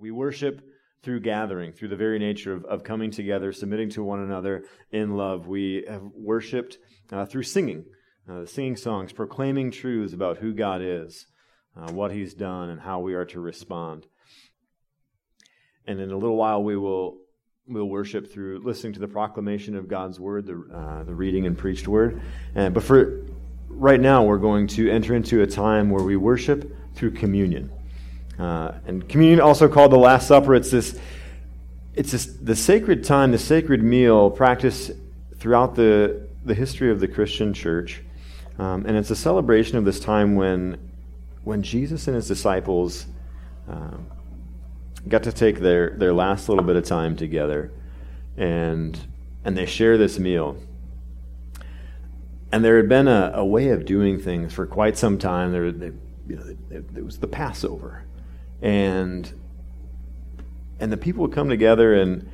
We worship through gathering, through the very nature of, of coming together, submitting to one another in love. We have worshiped uh, through singing, uh, singing songs, proclaiming truths about who God is, uh, what He's done, and how we are to respond. And in a little while, we will we'll worship through listening to the proclamation of God's word, the, uh, the reading and preached word. but for right now, we're going to enter into a time where we worship through communion. Uh, and communion, also called the Last Supper, it's this, it's this, the sacred time, the sacred meal practiced throughout the, the history of the Christian church. Um, and it's a celebration of this time when, when Jesus and his disciples um, got to take their, their last little bit of time together and, and they share this meal. And there had been a, a way of doing things for quite some time. There, they, you know, it, it was the Passover and and the people would come together and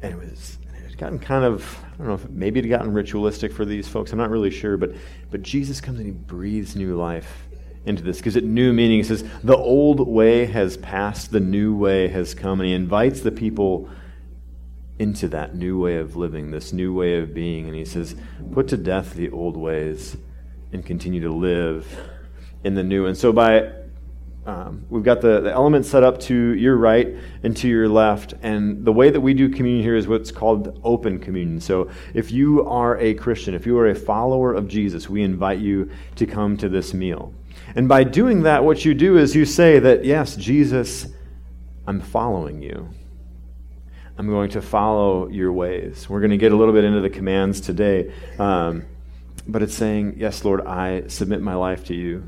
and it was it had gotten kind of I don't know if maybe it had gotten ritualistic for these folks. I'm not really sure, but but Jesus comes and he breathes new life into this because it new meaning. He says the old way has passed, the new way has come, and he invites the people into that new way of living, this new way of being, and he says, put to death the old ways and continue to live in the new. And so by um, we've got the, the elements set up to your right and to your left. And the way that we do communion here is what's called open communion. So if you are a Christian, if you are a follower of Jesus, we invite you to come to this meal. And by doing that, what you do is you say that, yes, Jesus, I'm following you. I'm going to follow your ways. We're going to get a little bit into the commands today. Um, but it's saying, yes, Lord, I submit my life to you.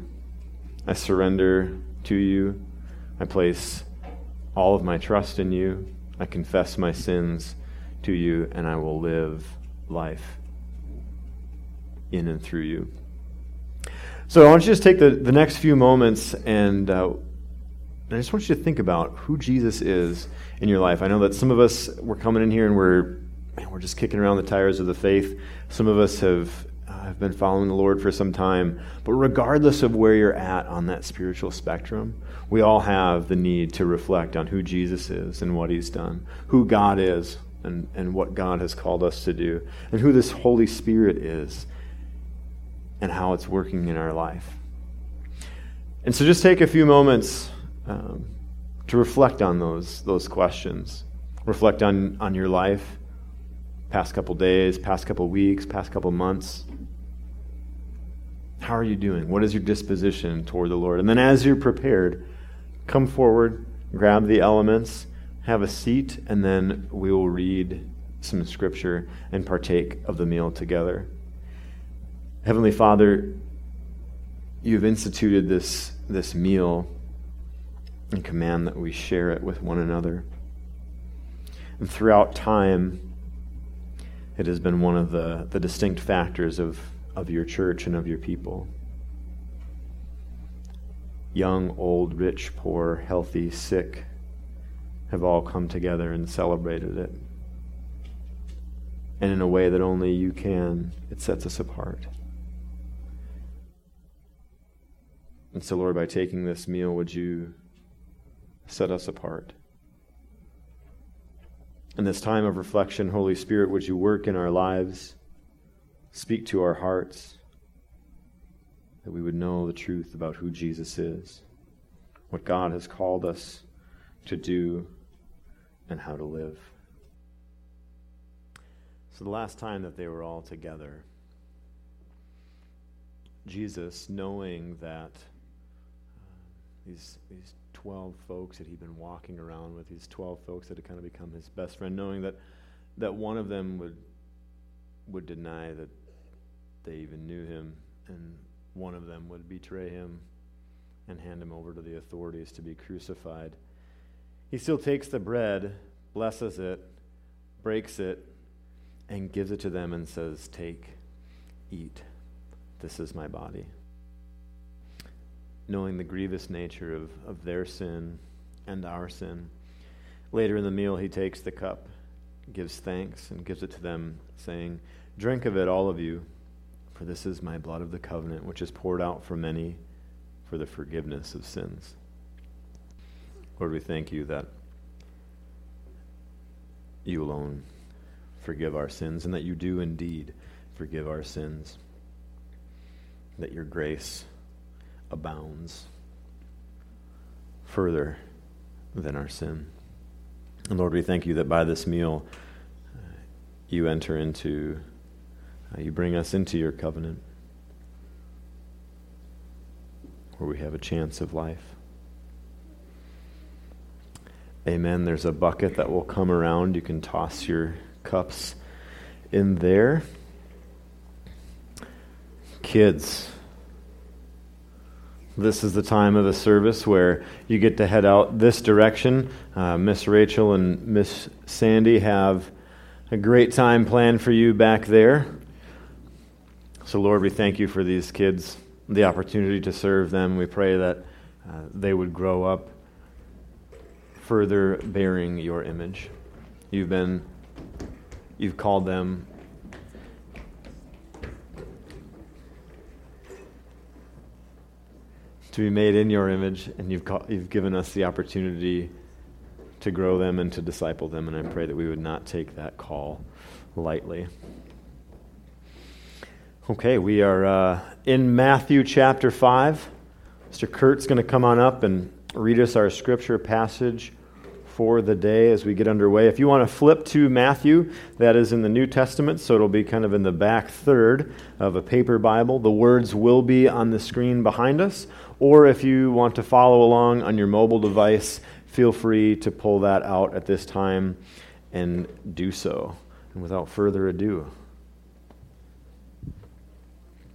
I surrender to you. I place all of my trust in you. I confess my sins to you, and I will live life in and through you. So I want you to just take the, the next few moments and uh, I just want you to think about who Jesus is in your life. I know that some of us, we're coming in here and we're, man, we're just kicking around the tires of the faith. Some of us have I've been following the Lord for some time. But regardless of where you're at on that spiritual spectrum, we all have the need to reflect on who Jesus is and what he's done, who God is and, and what God has called us to do, and who this Holy Spirit is and how it's working in our life. And so just take a few moments um, to reflect on those, those questions. Reflect on, on your life, past couple days, past couple weeks, past couple months. How are you doing? What is your disposition toward the Lord? And then as you're prepared, come forward, grab the elements, have a seat, and then we will read some scripture and partake of the meal together. Heavenly Father, you've instituted this, this meal and command that we share it with one another. And throughout time, it has been one of the, the distinct factors of of your church and of your people. Young, old, rich, poor, healthy, sick have all come together and celebrated it. And in a way that only you can, it sets us apart. And so, Lord, by taking this meal, would you set us apart? In this time of reflection, Holy Spirit, would you work in our lives? Speak to our hearts, that we would know the truth about who Jesus is, what God has called us to do, and how to live. So, the last time that they were all together, Jesus, knowing that uh, these, these 12 folks that he'd been walking around with, these 12 folks that had kind of become his best friend, knowing that, that one of them would, would deny that they even knew him, and one of them would betray him and hand him over to the authorities to be crucified. He still takes the bread, blesses it, breaks it, and gives it to them and says, Take, eat. This is my body. Knowing the grievous nature of, of their sin and our sin. Later in the meal, he takes the cup, gives thanks, and gives it to them, saying, Drink of it, all of you. For this is my blood of the covenant, which is poured out for many for the forgiveness of sins. Lord, we thank you that you alone forgive our sins and that you do indeed forgive our sins, that your grace abounds further than our sin. And Lord, we thank you that by this meal uh, you enter into, you bring us into your covenant where we have a chance of life. Amen. There's a bucket that will come around. You can toss your cups in there. Kids, this is the time of the service where you get to head out this direction. Uh, Miss Rachel and Miss Sandy have a great time planned for you back there. So, Lord, we thank you for these kids, the opportunity to serve them. We pray that uh, they would grow up further bearing your image. You've been, you've called them to be made in your image, and you've, you've given us the opportunity to grow them and to disciple them, and I pray that we would not take that call lightly. Okay, we are uh, in Matthew chapter 5. Mr. Kurt's going to come on up and read us our scripture passage for the day as we get underway. If you want to flip to Matthew, that is in the New Testament, so it'll be kind of in the back third of a paper Bible. The words will be on the screen behind us. Or if you want to follow along on your mobile device, feel free to pull that out at this time and do so. And without further ado,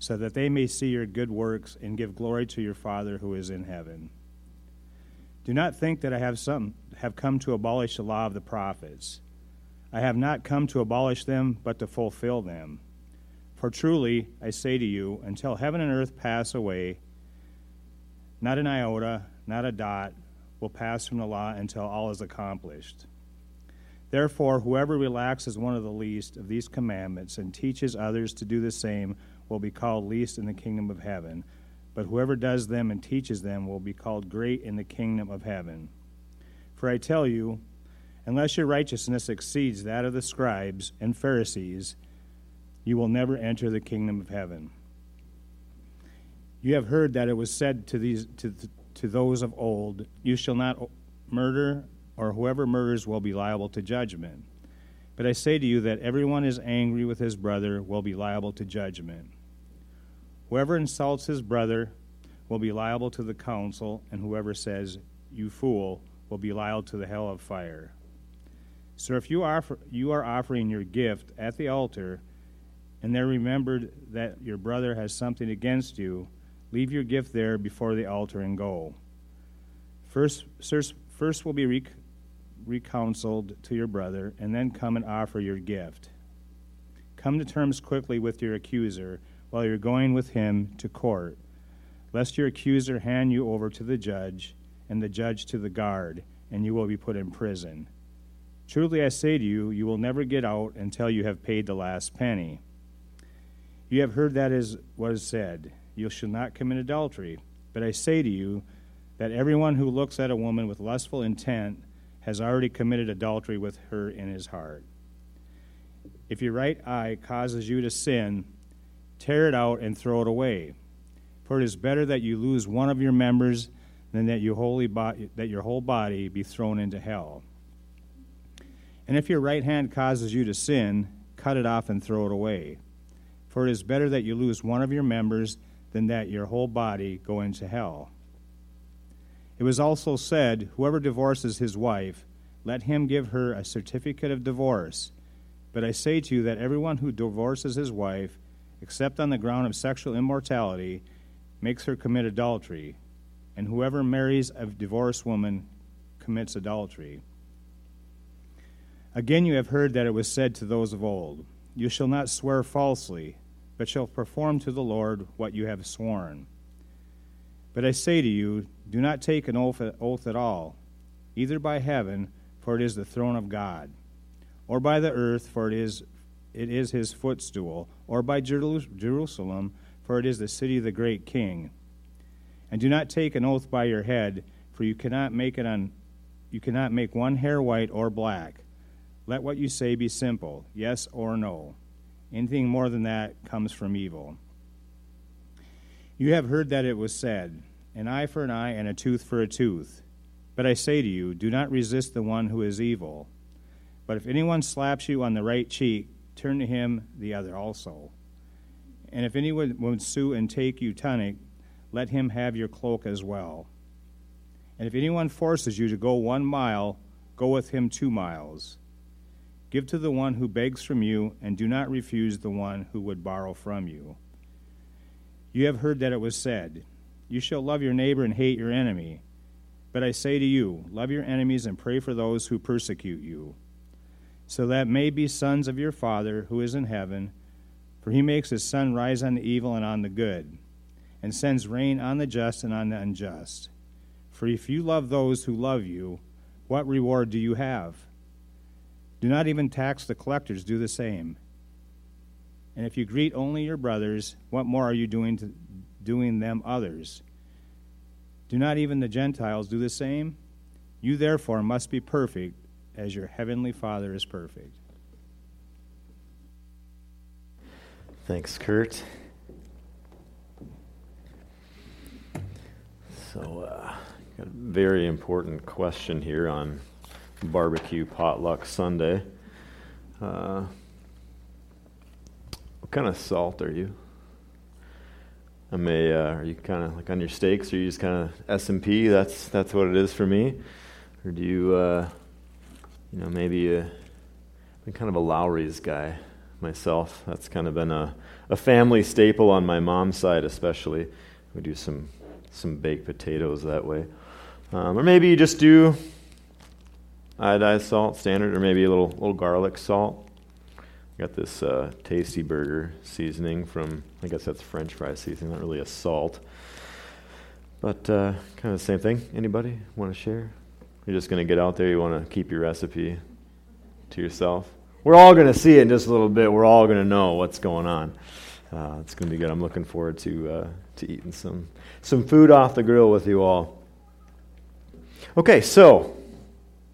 so that they may see your good works and give glory to your Father who is in heaven. Do not think that I have some have come to abolish the law of the prophets. I have not come to abolish them, but to fulfill them. For truly, I say to you, until heaven and earth pass away, not an iota, not a dot will pass from the law until all is accomplished. Therefore, whoever relaxes one of the least of these commandments and teaches others to do the same will be called least in the kingdom of heaven but whoever does them and teaches them will be called great in the kingdom of heaven. For I tell you, unless your righteousness exceeds that of the scribes and Pharisees, you will never enter the kingdom of heaven. You have heard that it was said to these to, to those of old, You shall not murder, or whoever murders will be liable to judgment. But I say to you that everyone is angry with his brother will be liable to judgment. Whoever insults his brother will be liable to the council, and whoever says, You fool, will be liable to the hell of fire. So if you, offer, you are offering your gift at the altar, and there remembered that your brother has something against you, leave your gift there before the altar and go. First, first will be rec- reconciled to your brother, and then come and offer your gift. Come to terms quickly with your accuser while you're going with him to court, lest your accuser hand you over to the judge, and the judge to the guard, and you will be put in prison. Truly I say to you, you will never get out until you have paid the last penny. You have heard that is was said, You shall not commit adultery. But I say to you that everyone who looks at a woman with lustful intent has already committed adultery with her in his heart. If your right eye causes you to sin, tear it out and throw it away. For it is better that you lose one of your members than that, you bo- that your whole body be thrown into hell. And if your right hand causes you to sin, cut it off and throw it away. For it is better that you lose one of your members than that your whole body go into hell. It was also said, Whoever divorces his wife, let him give her a certificate of divorce. But I say to you that everyone who divorces his wife, except on the ground of sexual immorality, makes her commit adultery, and whoever marries a divorced woman commits adultery. Again, you have heard that it was said to those of old, You shall not swear falsely, but shall perform to the Lord what you have sworn. But I say to you, do not take an oath at all, either by heaven, for it is the throne of God, or by the earth, for it is, it is his footstool, or by Jerusalem, for it is the city of the great king. And do not take an oath by your head, for you cannot make it on you cannot make one hair white or black. Let what you say be simple, yes or no. Anything more than that comes from evil. You have heard that it was said, An eye for an eye and a tooth for a tooth. But I say to you, do not resist the one who is evil. But if anyone slaps you on the right cheek, turn to him the other also. And if anyone would sue and take you tunic, let him have your cloak as well. And if anyone forces you to go one mile, go with him two miles. Give to the one who begs from you, and do not refuse the one who would borrow from you. You have heard that it was said, You shall love your neighbor and hate your enemy. But I say to you, love your enemies and pray for those who persecute you, so that may be sons of your Father who is in heaven, for he makes his sun rise on the evil and on the good, and sends rain on the just and on the unjust. For if you love those who love you, what reward do you have? Do not even tax the collectors do the same. And if you greet only your brothers, what more are you doing to doing them others? Do not even the Gentiles do the same? You therefore must be perfect as your heavenly Father is perfect. Thanks, Kurt. So, uh, got a very important question here on barbecue potluck Sunday. Uh, what kind of salt are you? I may, uh, are you kind of like on your steaks? Or are you just kind of S and P? That's that's what it is for me. Or do you, uh, you know, maybe uh, been kind of a Lawry's guy myself. That's kind of been a, a family staple on my mom's side, especially. We do some some baked potatoes that way, um, or maybe you just do iodized salt, standard, or maybe a little little garlic salt. Got this uh, tasty burger seasoning from, I guess that's French fry seasoning, not really a salt, but uh, kind of the same thing. Anybody want to share? You're just going to get out there. You want to keep your recipe to yourself. We're all going to see it in just a little bit. We're all going to know what's going on. Uh, it's going to be good. I'm looking forward to uh, to eating some some food off the grill with you all. Okay, so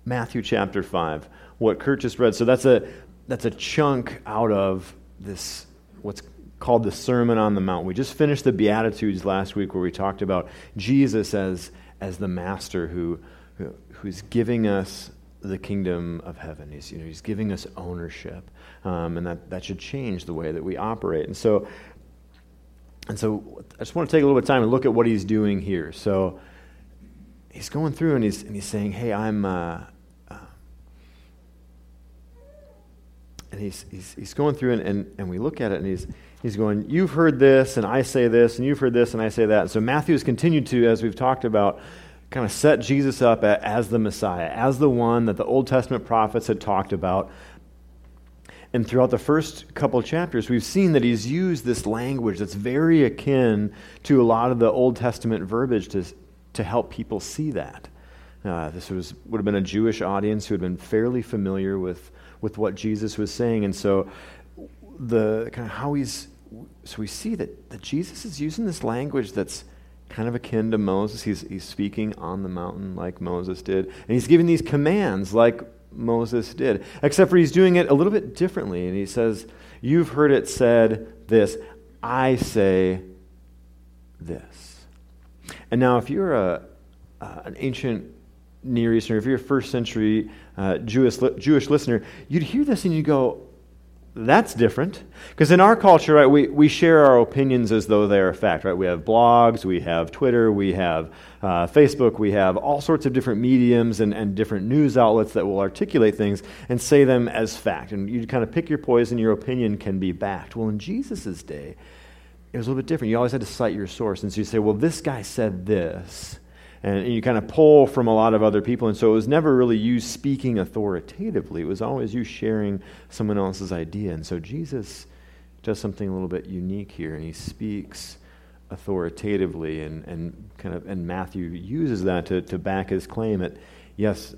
Matthew chapter 5, what Kurt just read. So that's a, that's a chunk out of this, what's called the Sermon on the Mount. We just finished the Beatitudes last week where we talked about Jesus as, as the master who who's giving us the kingdom of heaven. He's, you know, he's giving us ownership. Um, and that, that should change the way that we operate. And so, and so I just want to take a little bit of time and look at what he's doing here. So he's going through and he's, and he's saying, hey, I'm, uh, and he's, he's, he's going through and, and, and we look at it and he's, he's going, You've heard this, and I say this, and you've heard this, and I say that. So Matthew has continued to, as we've talked about, kind of set Jesus up as the Messiah, as the one that the Old Testament prophets had talked about. And throughout the first couple chapters, we've seen that he's used this language that's very akin to a lot of the Old Testament verbiage to, to help people see that. Uh, this was, would have been a Jewish audience who had been fairly familiar with with what Jesus was saying. And so the kind of how he's so we see that, that Jesus is using this language that's kind of akin to Moses. He's, he's speaking on the mountain like Moses did. And he's giving these commands like Moses did, except for he's doing it a little bit differently. And he says, You've heard it said this, I say this. And now, if you're a, uh, an ancient Near Eastern, if you're a first century uh, Jewish, Jewish listener, you'd hear this and you'd go, that's different. Because in our culture, right, we, we share our opinions as though they're a fact, right? We have blogs, we have Twitter, we have uh, Facebook, we have all sorts of different mediums and, and different news outlets that will articulate things and say them as fact. And you kind of pick your poison, your opinion can be backed. Well, in Jesus' day, it was a little bit different. You always had to cite your source. And so you say, well, this guy said this. And, you kind of pull from a lot of other people. And so it was never really you speaking authoritatively, it was always you sharing someone else's idea. And so Jesus does something a little bit unique here, and he speaks authoritatively, and, and kind of, and Matthew uses that to, to back his claim that yes,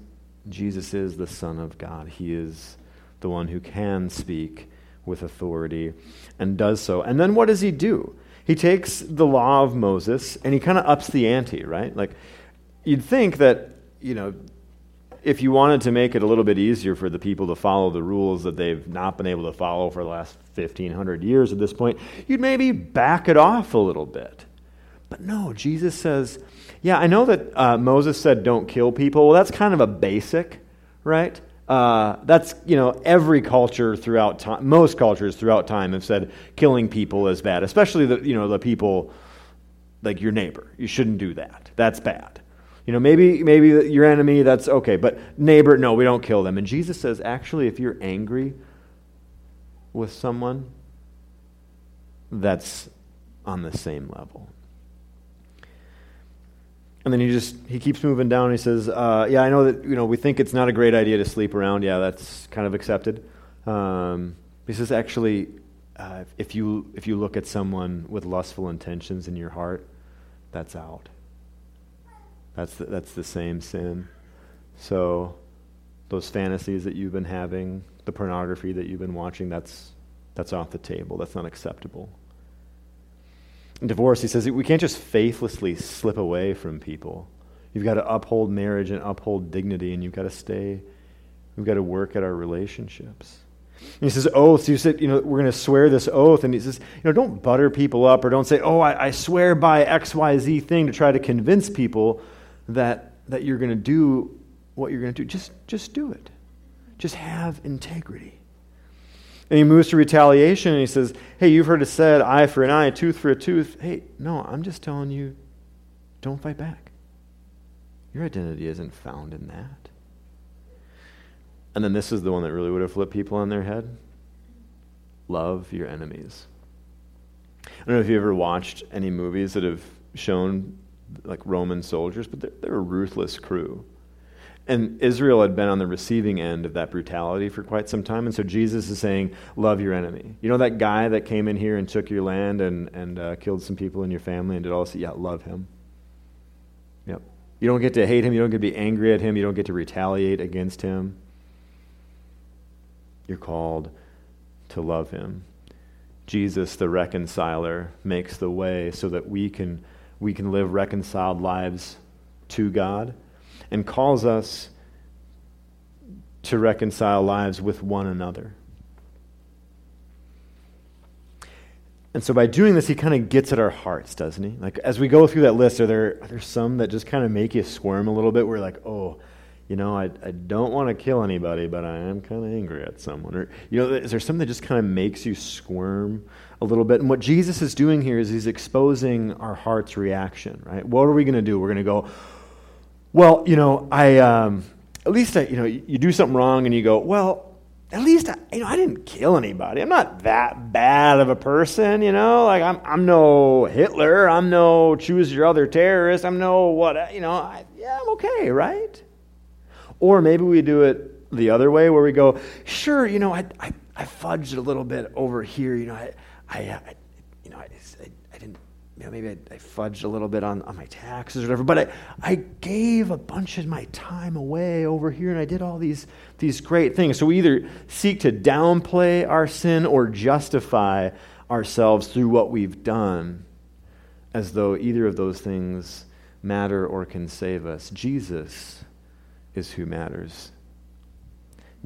Jesus is the Son of God. He is the one who can speak with authority and does so. And then what does he do? He takes the law of Moses and he kind of ups the ante, right? Like, you'd think that, you know, if you wanted to make it a little bit easier for the people to follow the rules that they've not been able to follow for the last 1500 years at this point, you'd maybe back it off a little bit. But no, Jesus says, yeah, I know that uh, Moses said don't kill people. Well, that's kind of a basic, right? Uh, that's, you know, every culture throughout time, most cultures throughout time have said killing people is bad, especially the, you know, the people like your neighbor. You shouldn't do that. That's bad. You know, maybe, maybe your enemy, that's okay, but neighbor, no, we don't kill them. And Jesus says, actually, if you're angry with someone, that's on the same level. And then he just he keeps moving down. he says, uh, "Yeah, I know that you know we think it's not a great idea to sleep around. Yeah, that's kind of accepted." Um, he says, "Actually, uh, if you if you look at someone with lustful intentions in your heart, that's out. That's the, that's the same sin. So, those fantasies that you've been having, the pornography that you've been watching, that's that's off the table. That's not acceptable." Divorce, he says we can't just faithlessly slip away from people. You've got to uphold marriage and uphold dignity, and you've got to stay. We've got to work at our relationships. And he says oaths. You said, you know, we're going to swear this oath, and he says, you know, don't butter people up or don't say, oh, I, I swear by X, Y, Z thing to try to convince people that that you're going to do what you're going to do. Just just do it. Just have integrity. And he moves to retaliation and he says, Hey, you've heard it said, eye for an eye, a tooth for a tooth. Hey, no, I'm just telling you, don't fight back. Your identity isn't found in that. And then this is the one that really would have flipped people on their head love your enemies. I don't know if you ever watched any movies that have shown like Roman soldiers, but they're, they're a ruthless crew. And Israel had been on the receiving end of that brutality for quite some time. And so Jesus is saying, Love your enemy. You know that guy that came in here and took your land and, and uh, killed some people in your family and did all this? Yeah, love him. Yep. You don't get to hate him. You don't get to be angry at him. You don't get to retaliate against him. You're called to love him. Jesus, the reconciler, makes the way so that we can, we can live reconciled lives to God and calls us to reconcile lives with one another. And so by doing this, he kind of gets at our hearts, doesn't he? Like as we go through that list, are there, are there some that just kind of make you squirm a little bit? We're like, oh, you know, I, I don't want to kill anybody, but I am kind of angry at someone. Or, you know, is there something that just kind of makes you squirm a little bit? And what Jesus is doing here is he's exposing our heart's reaction, right? What are we going to do? We're going to go, well, you know, I um, at least I, you know, you do something wrong and you go, well, at least I, you know, I didn't kill anybody. I'm not that bad of a person, you know. Like I'm, I'm no Hitler. I'm no choose your other terrorist. I'm no what, you know. I, yeah, I'm okay, right? Or maybe we do it the other way, where we go, sure, you know, I, I, I fudged a little bit over here. You know, I, I, I you know, I, you know, maybe I, I, fudged a little bit on, on my taxes or whatever, but I, I gave a bunch of my time away over here and I did all these, these great things. So we either seek to downplay our sin or justify ourselves through what we've done as though either of those things matter or can save us. Jesus is who matters.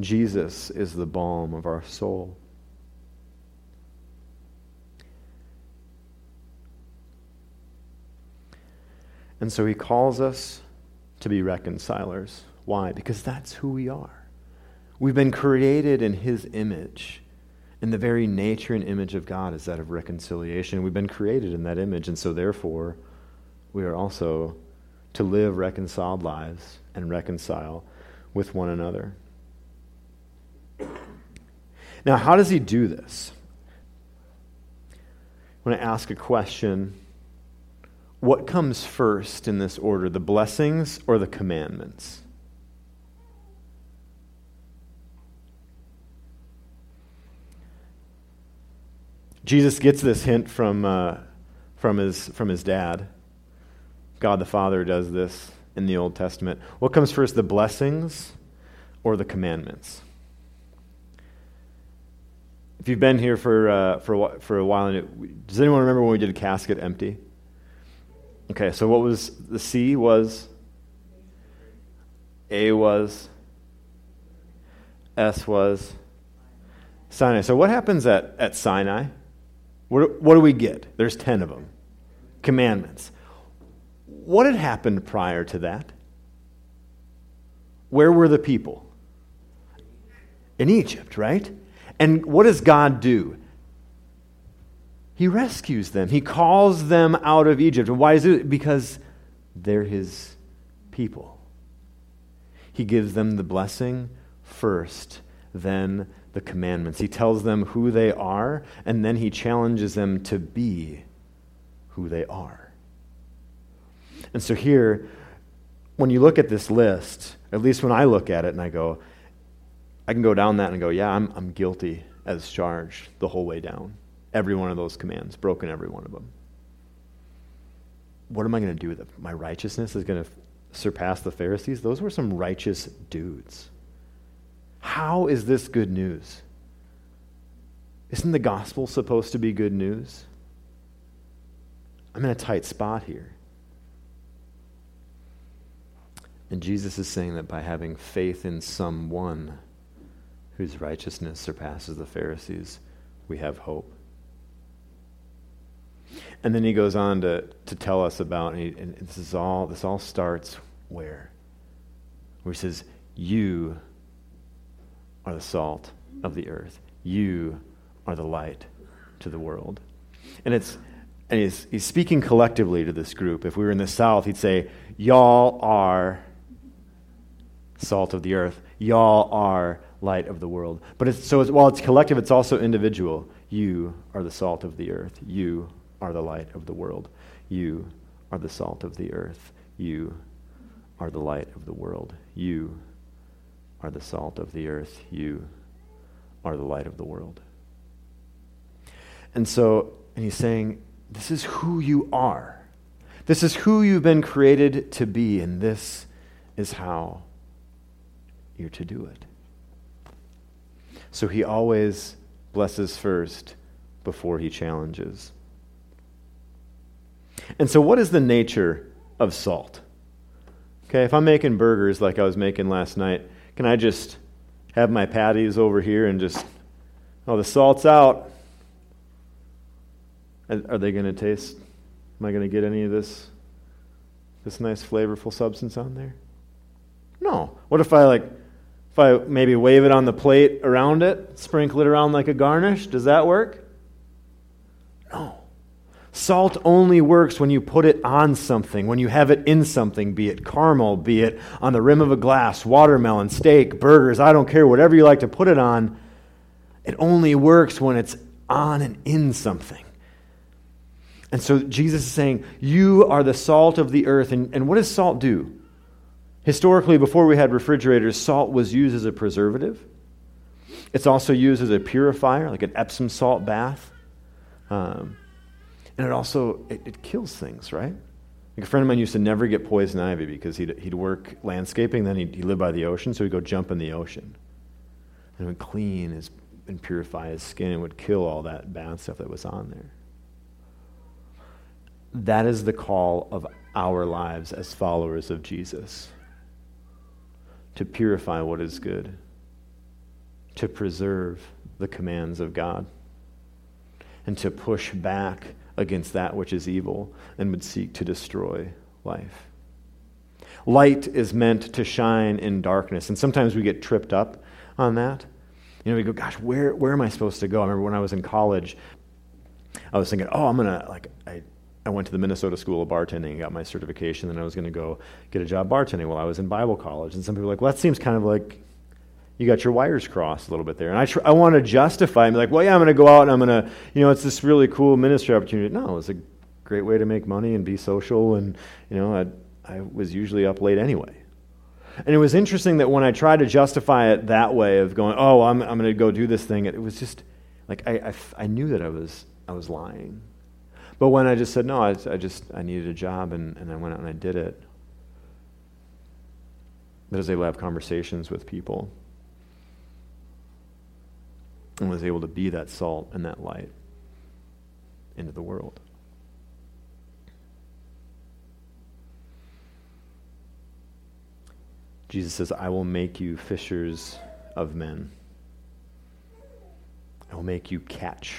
Jesus is the balm of our soul. And so he calls us to be reconcilers. Why? Because that's who we are. We've been created in his image. And the very nature and image of God is that of reconciliation. We've been created in that image. And so, therefore, we are also to live reconciled lives and reconcile with one another. Now, how does he do this? I want to ask a question what comes first in this order, the blessings or the commandments? Jesus gets this hint from, uh, from, his, from his dad. God the Father does this in the Old Testament. What comes first, the blessings or the commandments? If you've been here for, uh, for, for a while, does anyone remember when we did a casket empty? Okay, so what was the C was? A was? S was? Sinai. So what happens at, at Sinai? What, what do we get? There's 10 of them. Commandments. What had happened prior to that? Where were the people? In Egypt, right? And what does God do? He rescues them. He calls them out of Egypt. And why is it? Because they're his people. He gives them the blessing first, then the commandments. He tells them who they are, and then he challenges them to be who they are. And so here, when you look at this list, at least when I look at it and I go, I can go down that and go, yeah, I'm, I'm guilty as charged the whole way down. Every one of those commands, broken every one of them. What am I going to do with it? My righteousness is going to surpass the Pharisees? Those were some righteous dudes. How is this good news? Isn't the gospel supposed to be good news? I'm in a tight spot here. And Jesus is saying that by having faith in someone whose righteousness surpasses the Pharisees, we have hope. And then he goes on to, to tell us about, and, he, and this is all this all starts where? Where he says, You are the salt of the earth. You are the light to the world. And it's and he's, he's speaking collectively to this group. If we were in the South, he'd say, Y'all are salt of the earth. Y'all are light of the world. But it's, so it's, while it's collective, it's also individual. You are the salt of the earth. You are the light of the world. You are the salt of the earth. You are the light of the world. You are the salt of the earth. You are the light of the world. And so, and he's saying, this is who you are. This is who you've been created to be, and this is how you're to do it. So he always blesses first before he challenges. And so, what is the nature of salt? Okay, if I'm making burgers like I was making last night, can I just have my patties over here and just, oh, the salt's out? Are they going to taste? Am I going to get any of this, this nice flavorful substance on there? No. What if I like, if I maybe wave it on the plate around it, sprinkle it around like a garnish? Does that work? Salt only works when you put it on something, when you have it in something, be it caramel, be it on the rim of a glass, watermelon, steak, burgers, I don't care, whatever you like to put it on. It only works when it's on and in something. And so Jesus is saying, You are the salt of the earth. And, and what does salt do? Historically, before we had refrigerators, salt was used as a preservative. It's also used as a purifier, like an Epsom salt bath. Um, and it also it, it, kills things, right? Like a friend of mine used to never get poison ivy because he'd, he'd work landscaping, then he'd, he lived by the ocean, so he'd go jump in the ocean. And it would clean his, and purify his skin and would kill all that bad stuff that was on there. That is the call of our lives as followers of Jesus to purify what is good, to preserve the commands of God, and to push back against that which is evil and would seek to destroy life. Light is meant to shine in darkness, and sometimes we get tripped up on that. You know, we go, gosh, where, where am I supposed to go? I remember when I was in college, I was thinking, oh, I'm going to, like, I, I went to the Minnesota School of Bartending and got my certification, and I was going to go get a job bartending while I was in Bible college. And some people were like, well, that seems kind of like you got your wires crossed a little bit there. And I, tr- I want to justify, I'm like, well, yeah, I'm going to go out and I'm going to, you know, it's this really cool ministry opportunity. No, it's a great way to make money and be social. And, you know, I, I was usually up late anyway. And it was interesting that when I tried to justify it that way of going, oh, I'm, I'm going to go do this thing, it was just like I, I, I, knew that I was, I was lying. But when I just said, no, I, I just, I needed a job and, and I went out and I did it, I was able to have conversations with people and was able to be that salt and that light into the world. Jesus says, I will make you fishers of men. I will make you catch.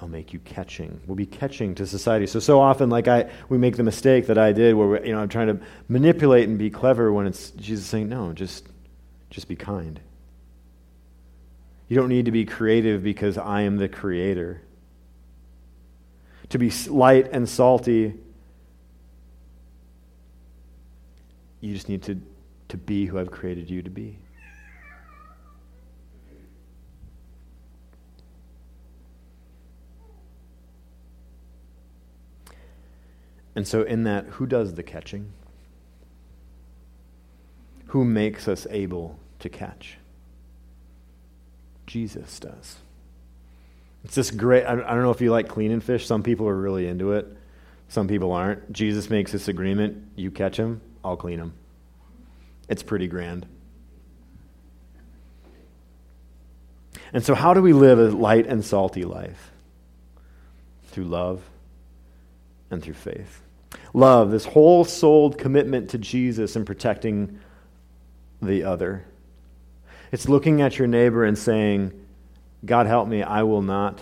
I'll make you catching. We'll be catching to society. So so often, like I, we make the mistake that I did, where you know I'm trying to manipulate and be clever when it's Jesus saying, no, just, just be kind. You don't need to be creative because I am the creator. To be light and salty You just need to, to be who I've created you to be. And so, in that, who does the catching? Who makes us able to catch? Jesus does. It's this great, I don't know if you like cleaning fish. Some people are really into it, some people aren't. Jesus makes this agreement you catch him, I'll clean him. It's pretty grand. And so, how do we live a light and salty life? Through love and through faith. Love, this whole souled commitment to Jesus and protecting the other. It's looking at your neighbor and saying, God help me, I will not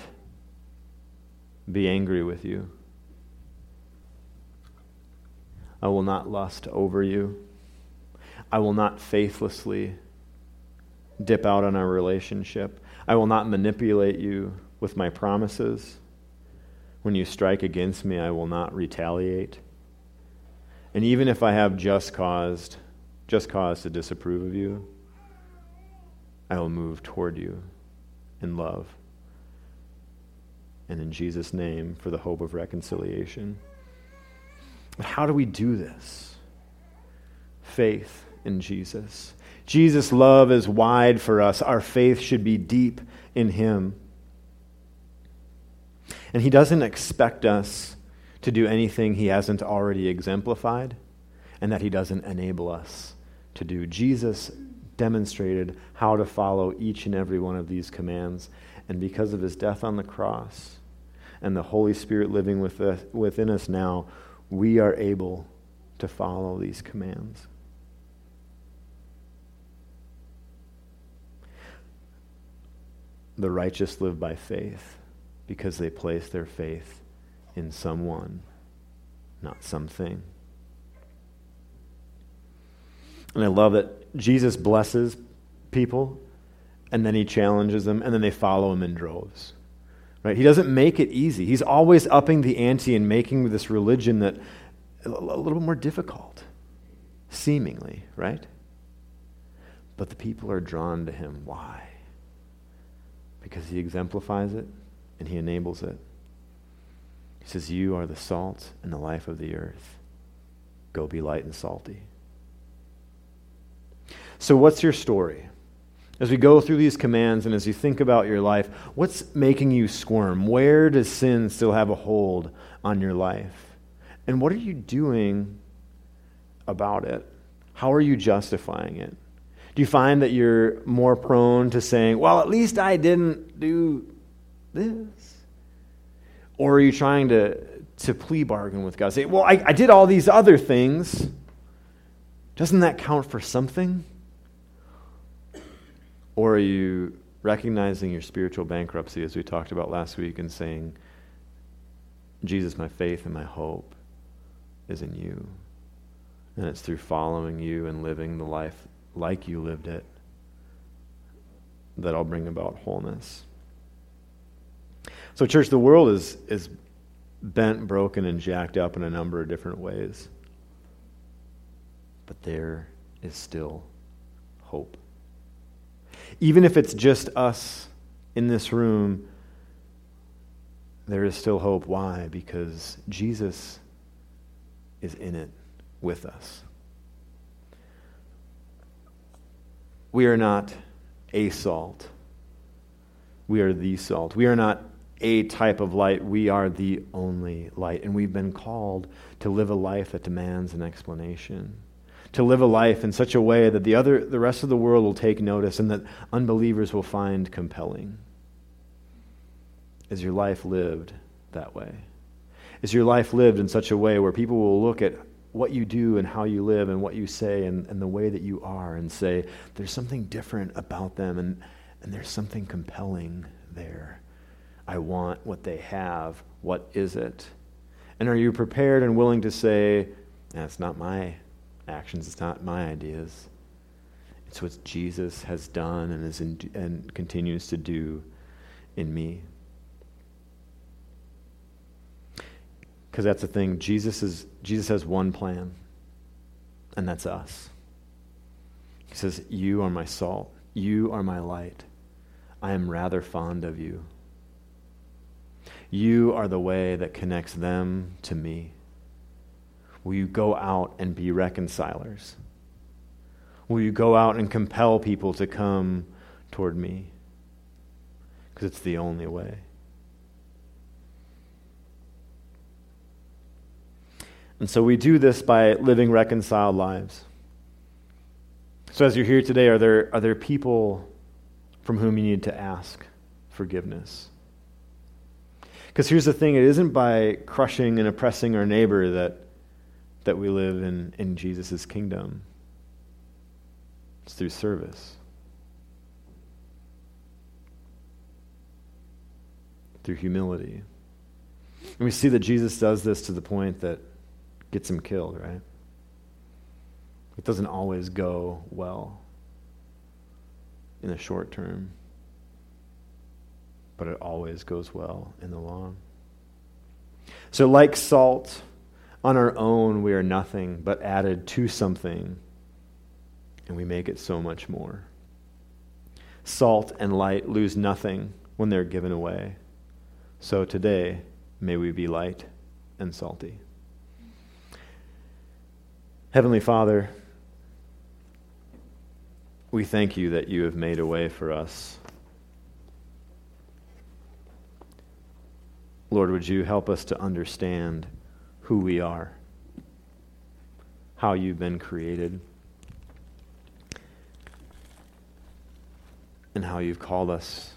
be angry with you. I will not lust over you. I will not faithlessly dip out on our relationship. I will not manipulate you with my promises. When you strike against me, I will not retaliate. And even if I have just caused just cause to disapprove of you, I will move toward you in love. And in Jesus' name, for the hope of reconciliation. But how do we do this? Faith in Jesus. Jesus' love is wide for us. Our faith should be deep in Him. And He doesn't expect us to do anything He hasn't already exemplified and that He doesn't enable us to do. Jesus demonstrated how to follow each and every one of these commands. And because of His death on the cross and the Holy Spirit living with us, within us now, we are able to follow these commands. The righteous live by faith because they place their faith in someone, not something. And I love that Jesus blesses people and then he challenges them and then they follow him in droves. Right? He doesn't make it easy. He's always upping the ante and making this religion that a little bit more difficult, seemingly, right? But the people are drawn to him. Why? Because he exemplifies it and he enables it. He says, You are the salt and the life of the earth. Go be light and salty. So, what's your story? As we go through these commands and as you think about your life, what's making you squirm? Where does sin still have a hold on your life? And what are you doing about it? How are you justifying it? Do you find that you're more prone to saying, well, at least I didn't do this? Or are you trying to, to plea bargain with God? Say, well, I, I did all these other things. Doesn't that count for something? Or are you recognizing your spiritual bankruptcy, as we talked about last week, and saying, Jesus, my faith and my hope is in you. And it's through following you and living the life like you lived it that I'll bring about wholeness. So, church, the world is, is bent, broken, and jacked up in a number of different ways. But there is still hope even if it's just us in this room there is still hope. Why? Because Jesus is in it with us. We are not a salt. We are the salt. We are not a type of light. We are the only light. And we've been called to live a life that demands an explanation. To live a life in such a way that the, other, the rest of the world will take notice and that unbelievers will find compelling. Is your life lived that way? Is your life lived in such a way where people will look at what you do and how you live and what you say and, and the way that you are and say, there's something different about them and, and there's something compelling there. I want what they have. What is it? And are you prepared and willing to say, that's not my actions, it's not my ideas. It's what Jesus has done and, is in, and continues to do in me. Because that's the thing. Jesus, is, Jesus has one plan, and that's us. He says, You are my salt. You are my light. I am rather fond of you. You are the way that connects them to me. Will you go out and be reconcilers? Will you go out and compel people to come toward me? Because it's the only way. And so we do this by living reconciled lives. So as you're here today, are there, are there people from whom you need to ask forgiveness? Because here's the thing it isn't by crushing and oppressing our neighbor that, that we live in, in Jesus' kingdom, it's through service. Through humility. And we see that Jesus does this to the point that gets him killed, right? It doesn't always go well in the short term, but it always goes well in the long. So, like salt, on our own we are nothing, but added to something, and we make it so much more. Salt and light lose nothing when they're given away. So today, may we be light and salty. Heavenly Father, we thank you that you have made a way for us. Lord, would you help us to understand who we are, how you've been created, and how you've called us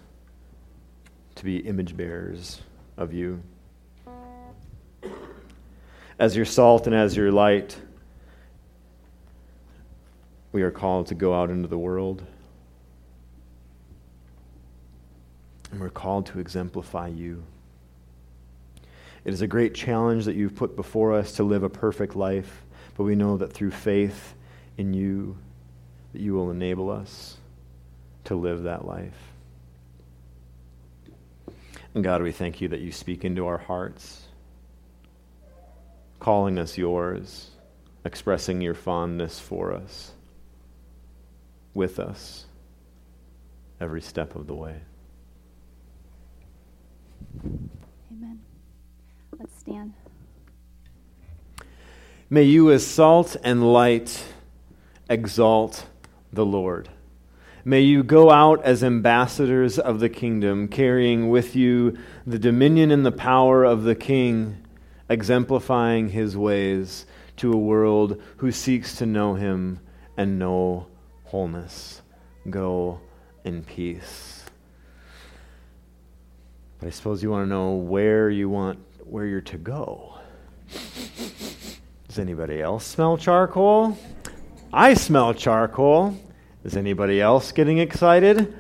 to be image bearers of you. As your salt and as your light, we are called to go out into the world. And we're called to exemplify you. It is a great challenge that you've put before us to live a perfect life, but we know that through faith in you, that you will enable us to live that life. And God, we thank you that you speak into our hearts, calling us yours, expressing your fondness for us with us every step of the way. Amen. Let's stand. May you, as salt and light, exalt the Lord. May you go out as ambassadors of the kingdom, carrying with you the dominion and the power of the King, exemplifying his ways to a world who seeks to know him and know wholeness. Go in peace. But I suppose you want to know where you want where you're to go. Does anybody else smell charcoal? I smell charcoal. Is anybody else getting excited?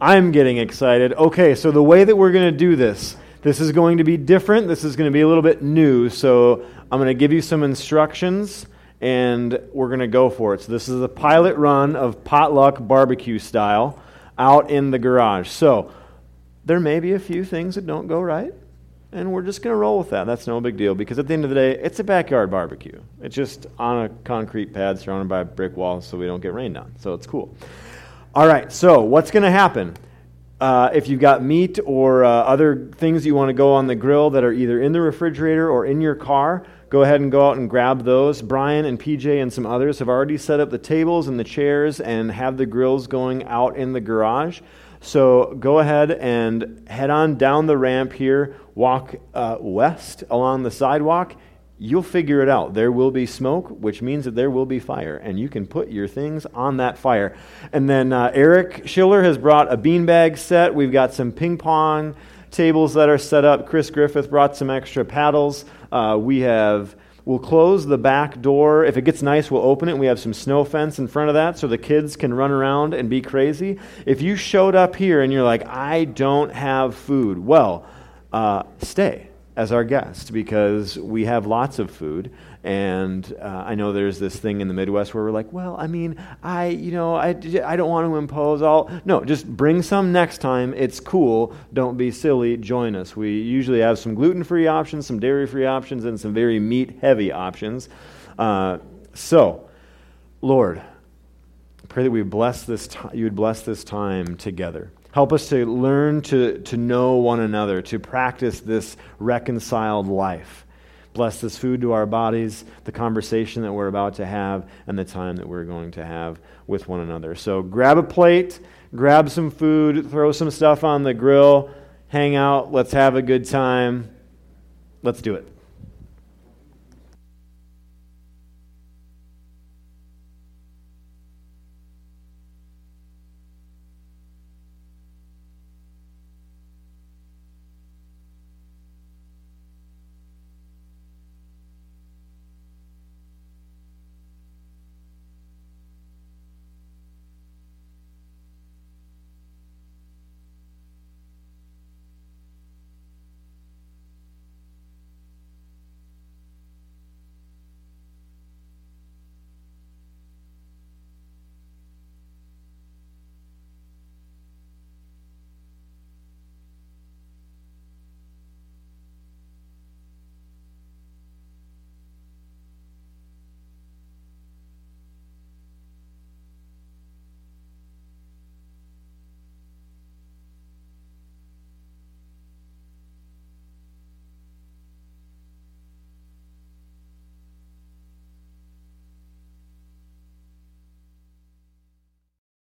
I'm getting excited. Okay, so the way that we're going to do this, this is going to be different. This is going to be a little bit new. So I'm going to give you some instructions and we're going to go for it. So, this is a pilot run of potluck barbecue style out in the garage. So, there may be a few things that don't go right, and we're just going to roll with that. That's no big deal because at the end of the day, it's a backyard barbecue. It's just on a concrete pad surrounded by a brick wall so we don't get rained on. So, it's cool. All right, so what's going to happen? Uh, if you've got meat or uh, other things you want to go on the grill that are either in the refrigerator or in your car, go ahead and go out and grab those. Brian and PJ and some others have already set up the tables and the chairs and have the grills going out in the garage. So go ahead and head on down the ramp here, walk uh, west along the sidewalk. You'll figure it out. There will be smoke, which means that there will be fire, and you can put your things on that fire. And then uh, Eric Schiller has brought a beanbag set. We've got some ping pong tables that are set up. Chris Griffith brought some extra paddles. Uh, we have. We'll close the back door. If it gets nice, we'll open it. We have some snow fence in front of that so the kids can run around and be crazy. If you showed up here and you're like, I don't have food, well, uh, stay as our guest because we have lots of food and uh, I know there's this thing in the Midwest where we're like, well, I mean, I, you know, I, I don't want to impose all. No, just bring some next time. It's cool. Don't be silly. Join us. We usually have some gluten free options, some dairy free options, and some very meat heavy options. Uh, so, Lord, pray that we bless this t- you would bless this time together. Help us to learn to, to know one another, to practice this reconciled life. Bless this food to our bodies, the conversation that we're about to have, and the time that we're going to have with one another. So grab a plate, grab some food, throw some stuff on the grill, hang out, let's have a good time. Let's do it.